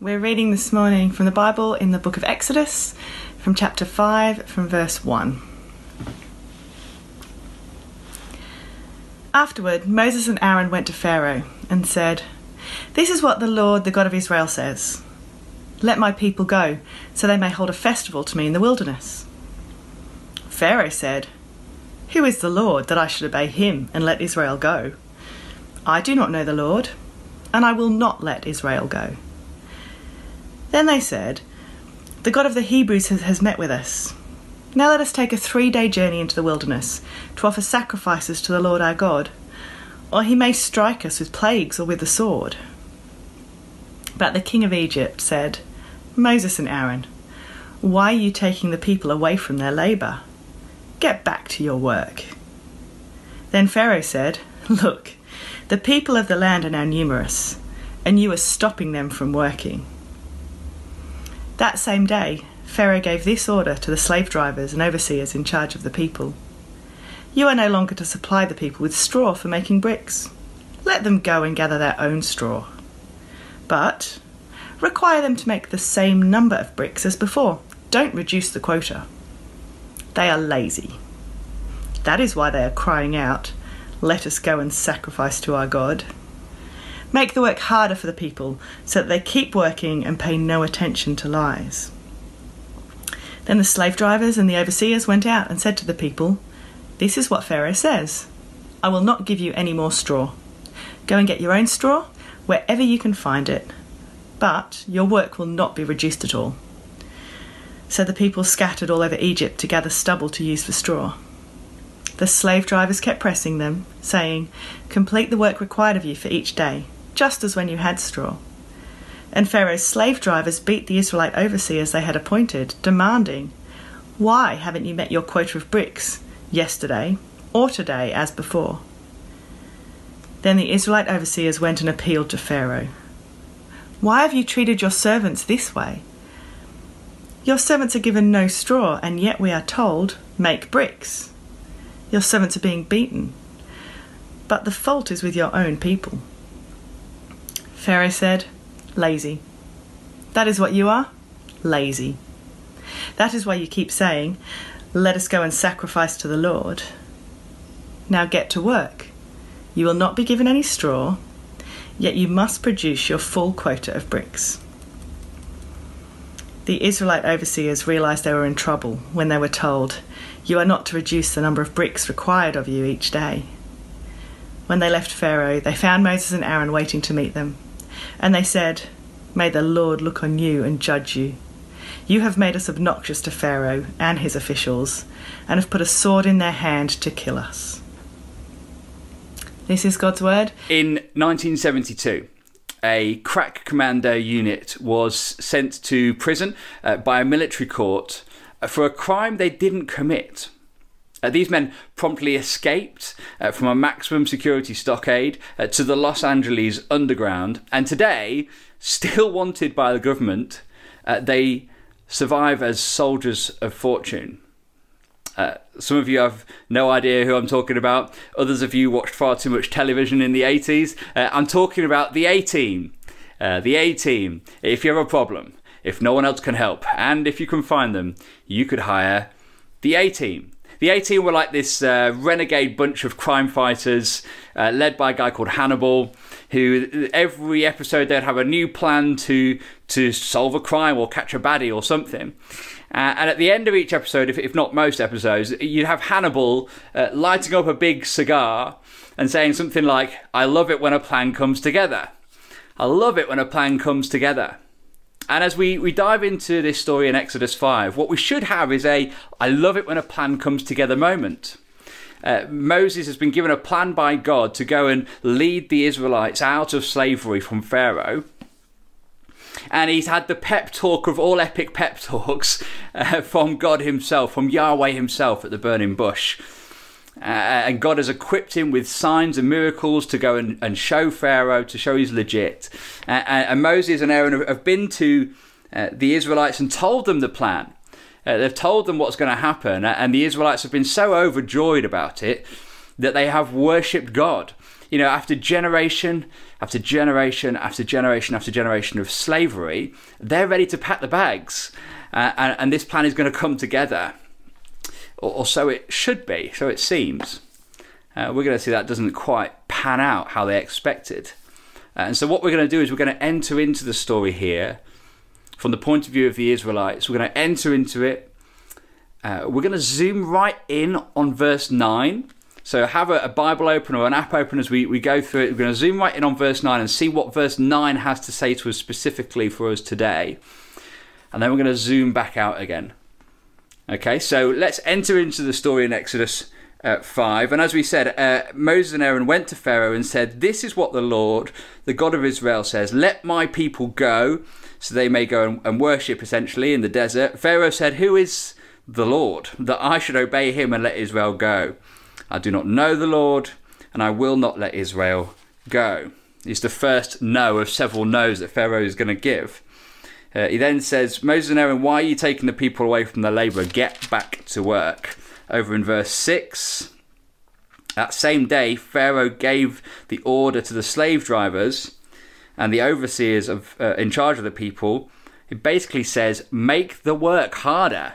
We're reading this morning from the Bible in the book of Exodus, from chapter 5, from verse 1. Afterward, Moses and Aaron went to Pharaoh and said, This is what the Lord, the God of Israel, says Let my people go, so they may hold a festival to me in the wilderness. Pharaoh said, Who is the Lord that I should obey him and let Israel go? I do not know the Lord, and I will not let Israel go. Then they said, The God of the Hebrews has, has met with us. Now let us take a three day journey into the wilderness to offer sacrifices to the Lord our God, or he may strike us with plagues or with the sword. But the king of Egypt said, Moses and Aaron, why are you taking the people away from their labour? Get back to your work. Then Pharaoh said, Look, the people of the land are now numerous, and you are stopping them from working. That same day, Pharaoh gave this order to the slave drivers and overseers in charge of the people You are no longer to supply the people with straw for making bricks. Let them go and gather their own straw. But require them to make the same number of bricks as before. Don't reduce the quota. They are lazy. That is why they are crying out, Let us go and sacrifice to our God. Make the work harder for the people so that they keep working and pay no attention to lies. Then the slave drivers and the overseers went out and said to the people, This is what Pharaoh says I will not give you any more straw. Go and get your own straw wherever you can find it, but your work will not be reduced at all. So the people scattered all over Egypt to gather stubble to use for straw. The slave drivers kept pressing them, saying, Complete the work required of you for each day just as when you had straw. And Pharaoh's slave drivers beat the Israelite overseers they had appointed, demanding, Why haven't you met your quota of bricks yesterday or today as before? Then the Israelite overseers went and appealed to Pharaoh. Why have you treated your servants this way? Your servants are given no straw, and yet we are told, Make bricks. Your servants are being beaten. But the fault is with your own people. Pharaoh said, Lazy. That is what you are? Lazy. That is why you keep saying, Let us go and sacrifice to the Lord. Now get to work. You will not be given any straw, yet you must produce your full quota of bricks. The Israelite overseers realized they were in trouble when they were told, You are not to reduce the number of bricks required of you each day. When they left Pharaoh, they found Moses and Aaron waiting to meet them. And they said, May the Lord look on you and judge you. You have made us obnoxious to Pharaoh and his officials, and have put a sword in their hand to kill us. This is God's word. In 1972, a crack commando unit was sent to prison uh, by a military court for a crime they didn't commit. Uh, these men promptly escaped uh, from a maximum security stockade uh, to the Los Angeles underground, and today, still wanted by the government, uh, they survive as soldiers of fortune. Uh, some of you have no idea who I'm talking about. Others of you watched far too much television in the 80s. Uh, I'm talking about the A Team. the A Team. If you have a problem, if no one else can help, and if you can find them, you could hire the A Team. The A Team were like this uh, renegade bunch of crime fighters uh, led by a guy called Hannibal, who every episode they'd have a new plan to to solve a crime or catch a baddie or something. Uh, and at the end of each episode, if, if not most episodes, you'd have Hannibal uh, lighting up a big cigar and saying something like, I love it when a plan comes together. I love it when a plan comes together. And as we, we dive into this story in Exodus 5, what we should have is a I love it when a plan comes together moment. Uh, Moses has been given a plan by God to go and lead the Israelites out of slavery from Pharaoh. And he's had the pep talk of all epic pep talks uh, from God Himself, from Yahweh Himself at the burning bush. Uh, and God has equipped him with signs and miracles to go and, and show Pharaoh, to show he's legit. Uh, and Moses and Aaron have been to uh, the Israelites and told them the plan. Uh, they've told them what's going to happen, and the Israelites have been so overjoyed about it that they have worshipped God you know, after generation after generation after generation after generation of slavery, they're ready to pack the bags. Uh, and, and, this plan is going to come together. Or, or, so it should be, so it seems. Uh, we're going to see that doesn't quite pan out how they expected. Uh, and so, what we're going to do is we're going to enter into the story here from the point of view of the Israelites. We're going to enter into it. Uh, we're going to zoom right in on verse 9 so have a, a, Bible open or an app open as we, we go through it. We're going to zoom right in on verse 9 and see what verse 9 has to say to us specifically for us today. And then we're going to zoom back out again. Okay, so let's enter into the story in Exodus uh, 5. And as we said, uh, Moses and Aaron went to Pharaoh and said, This is what the Lord, the God of Israel, says Let my people go so they may go and, and worship essentially in the desert. Pharaoh said, Who is the Lord that I should obey him and let Israel go? I do not know the Lord, and I will not let Israel go. It's the first no of several no's that Pharaoh is going to give. Uh, he then says, Moses and Aaron, why are you taking the people away from the labour? Get back to work. Over in verse 6, that same day, Pharaoh gave the order to the slave drivers and the overseers of, uh, in charge of the people. It basically says, make the work harder.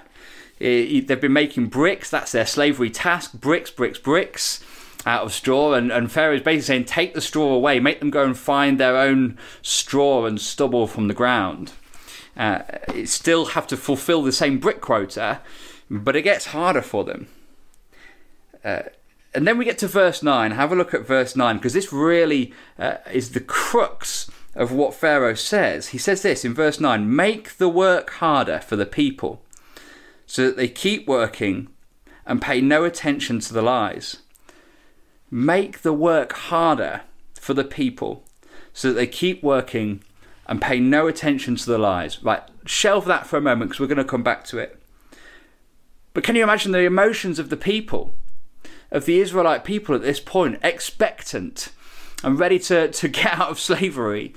It, they've been making bricks. That's their slavery task. Bricks, bricks, bricks out of straw. And, and Pharaoh is basically saying, take the straw away, make them go and find their own straw and stubble from the ground. Uh, still have to fulfill the same brick quota, but it gets harder for them. Uh, and then we get to verse 9. Have a look at verse 9, because this really uh, is the crux of what Pharaoh says. He says this in verse 9 Make the work harder for the people so that they keep working and pay no attention to the lies. Make the work harder for the people so that they keep working and pay no attention to the lies. Right, shelve that for a moment because we're going to come back to it. But can you imagine the emotions of the people, of the Israelite people at this point, expectant and ready to, to get out of slavery?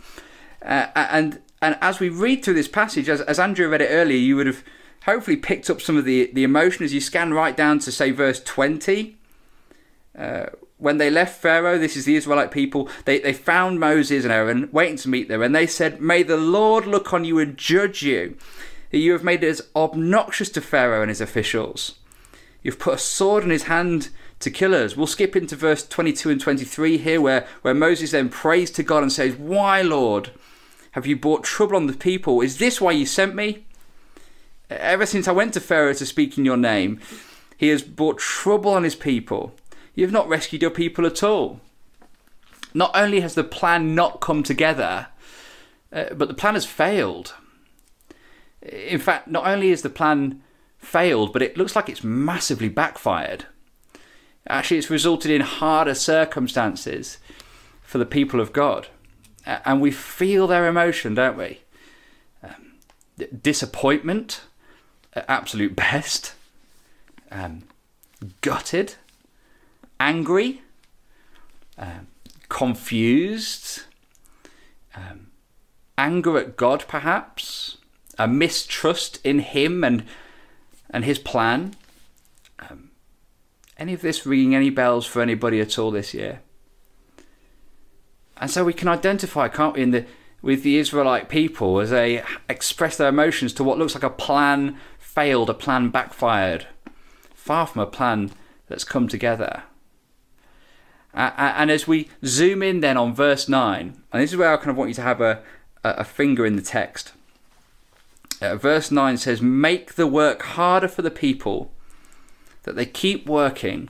Uh, and and as we read through this passage, as, as Andrew read it earlier, you would have hopefully picked up some of the, the emotion as you scan right down to, say, verse 20. Uh, when they left Pharaoh, this is the Israelite people, they, they found Moses and Aaron waiting to meet them, and they said, May the Lord look on you and judge you. that You have made us obnoxious to Pharaoh and his officials. You've put a sword in his hand to kill us. We'll skip into verse 22 and 23 here, where, where Moses then prays to God and says, Why, Lord, have you brought trouble on the people? Is this why you sent me? Ever since I went to Pharaoh to speak in your name, he has brought trouble on his people. You have not rescued your people at all. Not only has the plan not come together, uh, but the plan has failed. In fact, not only is the plan failed, but it looks like it's massively backfired. Actually, it's resulted in harder circumstances for the people of God. And we feel their emotion, don't we? Um, disappointment, absolute best, um, gutted, angry, um, confused, um, anger at God, perhaps, a mistrust in Him and and His plan. Um, any of this ringing any bells for anybody at all this year? And so we can identify, can't we, in the with the Israelite people as they express their emotions to what looks like a plan failed, a plan backfired. Far from a plan that's come together. And as we zoom in then on verse 9, and this is where I kind of want you to have a, a finger in the text. Uh, verse 9 says, Make the work harder for the people, that they keep working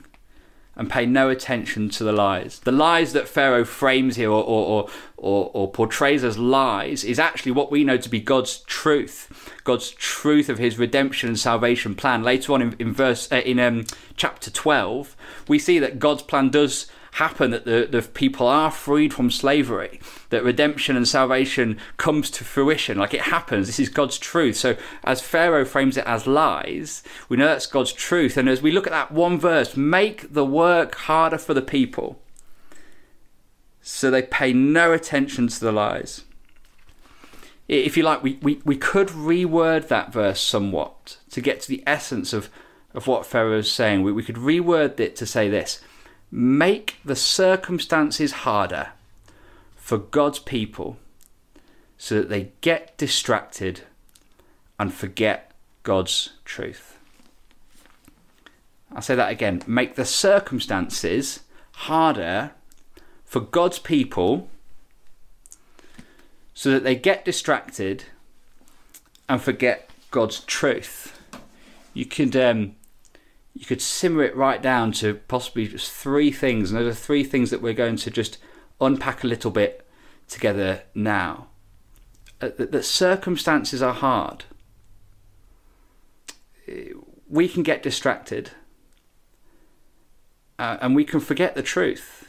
and pay no attention to the lies. The lies that Pharaoh frames here or, or, or, or, portrays as lies is actually what we know to be God's truth, God's truth of his redemption and salvation plan. Later on in, in verse uh, in um, chapter 12, we see that God's plan does happen, that the, the people are freed from slavery, that redemption and salvation comes to fruition, like it happens. This is God's truth. So as Pharaoh frames it as lies, we know that's God's truth. And as we look at that one verse, make the work harder for the people. So they pay no attention to the lies. If you like, we, we, we could reword that verse somewhat to get to the essence of, of what Pharaoh is saying. We, we could reword it to say this make the circumstances harder for God's people so that they get distracted and forget God's truth. I'll say that again. Make the circumstances harder for God's people so that they get distracted and forget God's truth. You could um, you could simmer it right down to possibly just three things, and those are three things that we're going to just unpack a little bit together now. Uh, that, that circumstances are hard. We can get distracted, uh, and we can forget the truth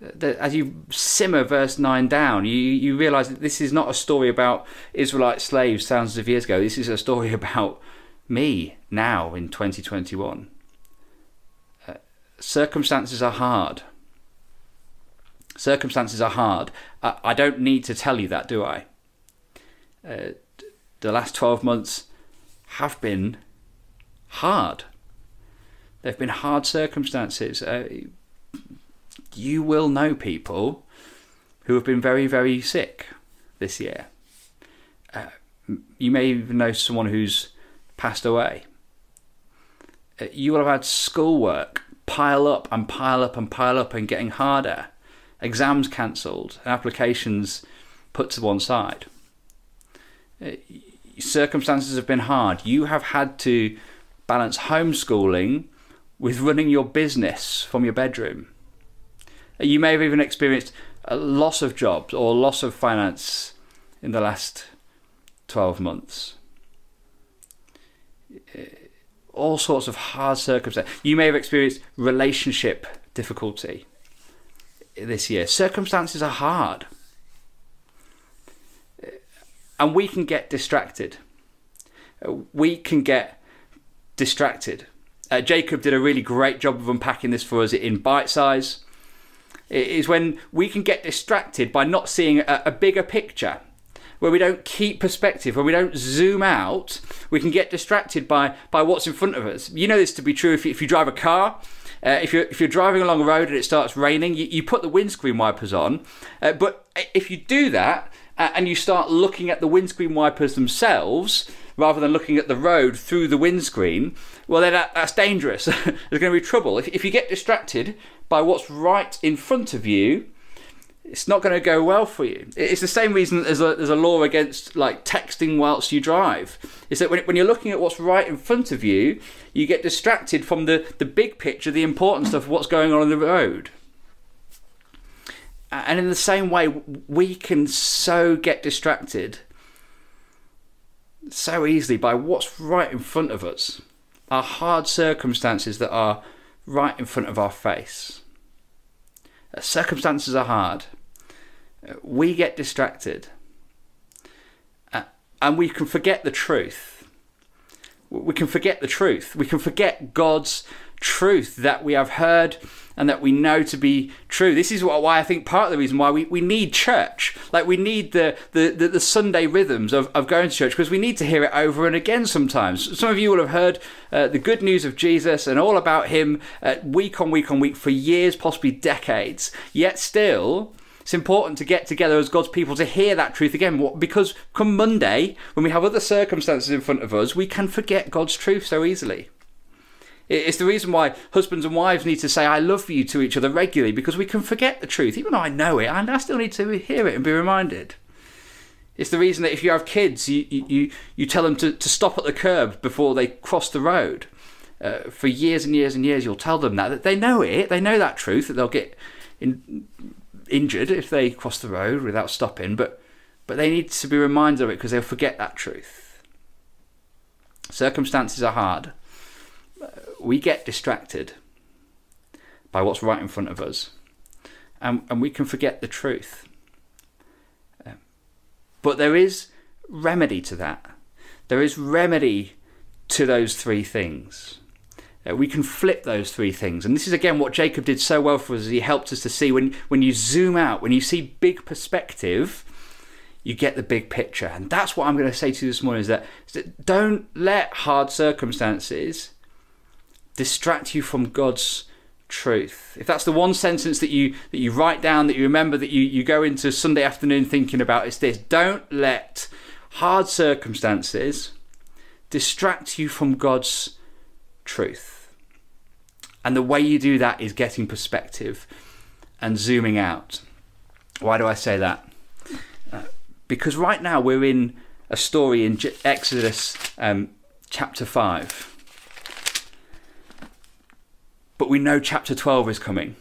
that as you simmer verse 9 down, you, you realize that this is not a story about Israelite slaves thousands of years ago. This is a story about me now in 2021. Uh, circumstances are hard. Circumstances are hard. I, I, don't need to tell you that, do I? Uh, the last 12 months have been hard. They've been hard circumstances. Uh, you will know people who have been very, very sick this year. Uh, you may even know someone who's passed away. Uh, you will have had schoolwork pile up and pile up and pile up and getting harder, exams cancelled, applications put to one side. Uh, circumstances have been hard. You have had to balance homeschooling with running your business from your bedroom you may have even experienced a loss of jobs or loss of finance in the last 12 months. All sorts of hard circumstances. You may have experienced relationship difficulty this year. Circumstances are hard. And we can get distracted. We can get distracted. Uh, Jacob did a really great job of unpacking this for us in bite size It is when we can get distracted by not seeing a, a bigger picture where we don't keep perspective, where we don't zoom out, we can get distracted by, by what's in front of us. You know this to be true if you, if you drive a car. Uh, if, you're, if you're driving along a road and it starts raining, you, you put the windscreen wipers on. Uh, but if you do that uh, and you start looking at the windscreen wipers themselves, rather than looking at the road through the windscreen, well, then that, that's dangerous. There's going to be trouble. If, if you get distracted by what's right in front of you, it's not going to go well for you. It's the same reason there's a, there's a law against like texting whilst you drive. Is that when, when you're looking at what's right in front of you, you get distracted from the, the big picture, the importance of what's going on in the road. And in the same way, we can so get distracted so easily by what's right in front of us, our hard circumstances that are right in front of our face. Uh, circumstances are hard. We get distracted. Uh, and we can forget the truth. We can forget the truth. We can forget God's truth that we have heard and that we know to be true. This is why I think part of the reason why we, we need church. Like we need the, the, the, the Sunday rhythms of, of going to church because we need to hear it over and again sometimes. Some of you will have heard uh, the good news of Jesus and all about him uh, week on week on week for years, possibly decades. Yet still, it's important to get together as God's people to hear that truth again. Because come Monday, when we have other circumstances in front of us, we can forget God's truth so easily. It's the reason why husbands and wives need to say "I love you" to each other regularly because we can forget the truth. Even though I know it, I still need to hear it and be reminded. It's the reason that if you have kids, you you, you tell them to, to stop at the curb before they cross the road. Uh, for years and years and years, you'll tell them that, that they know it, they know that truth, that they'll get in, injured if they cross the road without stopping, but but they need to be reminded of it because they'll forget that truth. Circumstances are hard we get distracted by what's right in front of us, and, and we can forget the truth. Uh, but there is remedy to that. There is remedy to those three things. Uh, we can flip those three things. And this is again what Jacob did so well for us. He helped us to see when, when you zoom out, when you see big perspective, you get the big picture. And that's what I'm going to say to you this morning is that, is that don't let hard circumstances distract you from God's truth. If that's the one sentence that you that you write down, that you remember, that you, you go into Sunday afternoon thinking about, it's this. Don't let hard circumstances distract you from God's truth. And the way you do that is getting perspective and zooming out. Why do I say that? Uh, because right now we're in a story in Exodus um, chapter 5. But we know chapter 12 is coming.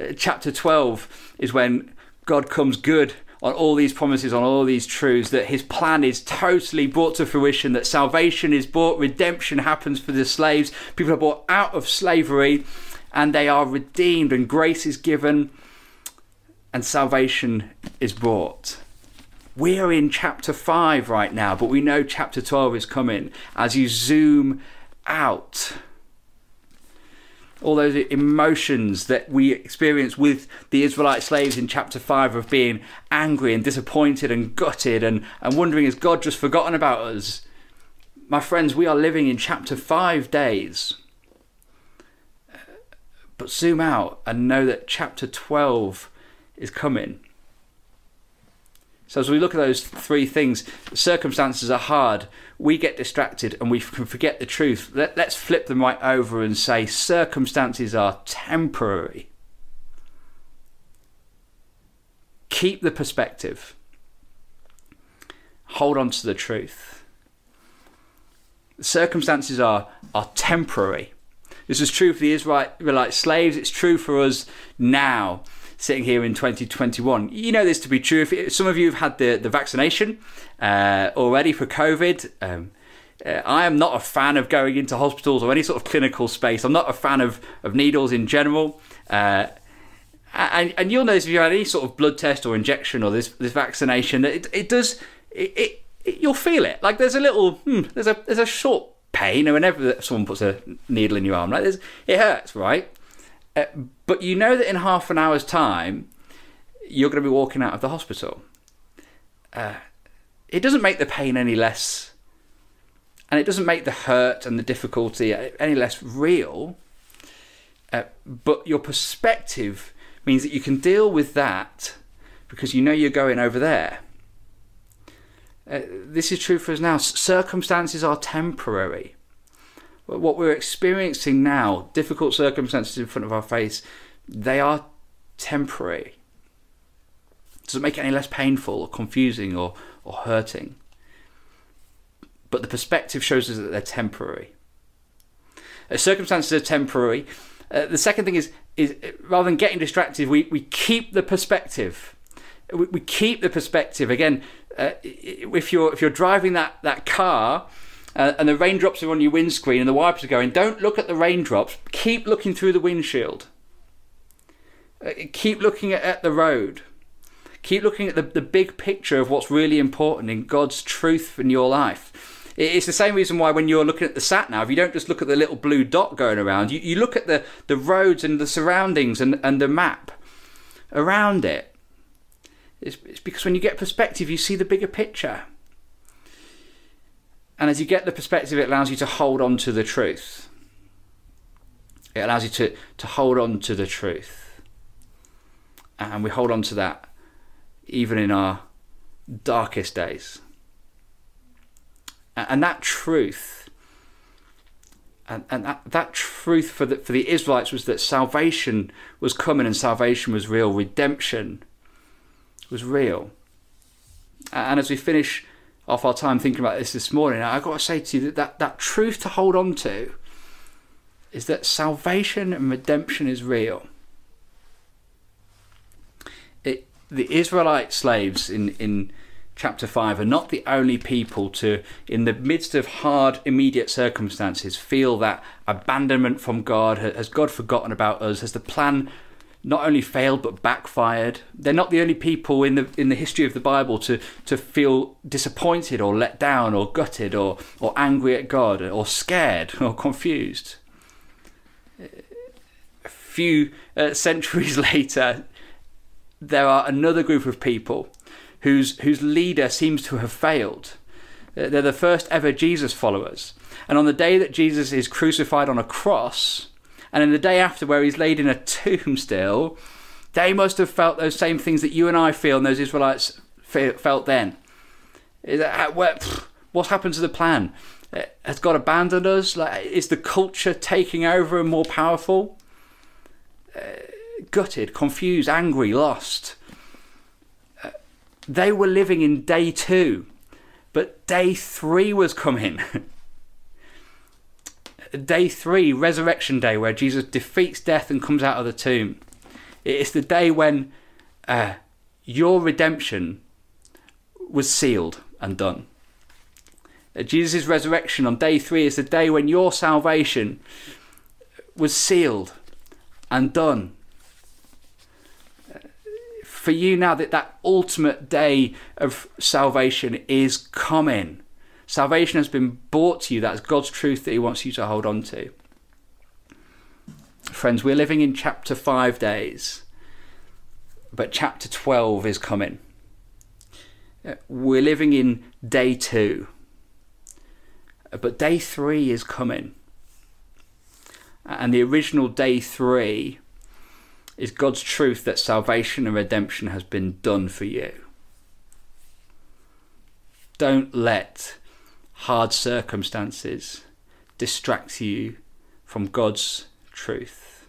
Uh, chapter 12 is when God comes good on all these promises, on all these truths, that his plan is totally brought to fruition, that salvation is brought, redemption happens for the slaves, people are brought out of slavery, and they are redeemed, and grace is given, and salvation is brought. We're in chapter 5 right now, but we know chapter 12 is coming as you zoom out all those emotions that we experience with the Israelite slaves in chapter 5 of being angry and disappointed and gutted and, and wondering, has God just forgotten about us? My friends, we are living in chapter 5 days. But zoom out and know that chapter 12 is coming. So, as we look at those three things, circumstances are hard, we get distracted, and we can forget the truth. Let, let's flip them right over and say circumstances are temporary. Keep the perspective, hold on to the truth. Circumstances are, are temporary. This is true for the Israelite slaves, it's true for us now sitting here in 2021. You know this to be true. If some of you have had the, the vaccination uh, already for COVID, um, uh, I am not a fan of going into hospitals or any sort of clinical space. I'm not a fan of, of needles in general. Uh, and, and you'll notice if you had any sort of blood test or injection or this, this vaccination, it, it does, it, it, it you'll feel it. Like there's a little, hmm, there's a, there's a short pain whenever someone puts a needle in your arm, right? it hurts, right? Uh, but you know that in half an hour's time, you're going to be walking out of the hospital. Uh, it doesn't make the pain any less, and it doesn't make the hurt and the difficulty any less real. Uh, but your perspective means that you can deal with that because you know you're going over there. Uh, this is true for us now. Circumstances are temporary what we're experiencing now, difficult circumstances in front of our face, they are temporary. It doesn't make it any less painful or confusing or, or hurting. But the perspective shows us that they're temporary. Uh, circumstances are temporary. Uh, the second thing is, is rather than getting distracted, we, we keep the perspective. We, we keep the perspective. Again, uh, if you're if you're driving that, that car uh, and the raindrops are on your windscreen and the wipers are going, don't look at the raindrops. Keep looking through the windshield. Uh, keep looking at, at, the road. Keep looking at the, the big picture of what's really important in God's truth in your life. It's the same reason why when you're looking at the sat nav, you don't just look at the little blue dot going around. You, you look at the, the roads and the surroundings and, and the map around it. It's, it's because when you get perspective, you see the bigger picture. And as you get the perspective, it allows you to hold on to the truth. It allows you to, to hold on to the truth. And we hold on to that even in our darkest days. And that truth, and, and that, that truth for the, for the Israelites was that salvation was coming and salvation was real, redemption was real. And as we finish off our time thinking about this this morning, I've got to say to you that, that that truth to hold on to is that salvation and redemption is real. It, the Israelite slaves in, in chapter 5 are not the only people to, in the midst of hard, immediate circumstances, feel that abandonment from God. Has God forgotten about us? Has the plan not only failed but backfired. They're not the only people in the in the history of the Bible to to feel disappointed or let down or gutted or or angry at God or scared or confused. A few uh, centuries later, there are another group of people whose whose leader seems to have failed. They're the first ever Jesus followers. And on the day that Jesus is crucified on a cross, And then the day after, where he's laid in a tomb still, they must have felt those same things that you and I feel and those Israelites felt then. What's happened to the plan? Has God abandoned us? Like, is the culture taking over and more powerful? Uh, gutted, confused, angry, lost. Uh, they were living in day two, but day three was coming. day three, resurrection day, where Jesus defeats death and comes out of the tomb. It's the day when uh, your redemption was sealed and done. Jesus' resurrection on day three is the day when your salvation was sealed and done. For you now that that ultimate day of salvation is coming. Salvation has been brought to you. That's God's truth that He wants you to hold on to. Friends, we're living in chapter 5 days, but chapter 12 is coming. We're living in day 2 but day three is coming. And the original day three is God's truth that salvation and redemption has been done for you. Don't let hard circumstances distract you from God's truth.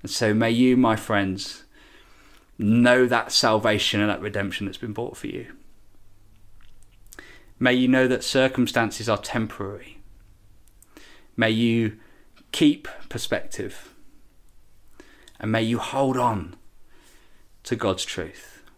And so may you, my friends, know that salvation and that redemption that's been bought for you. May you know that circumstances are temporary. May you keep perspective. And may you hold on to God's truth.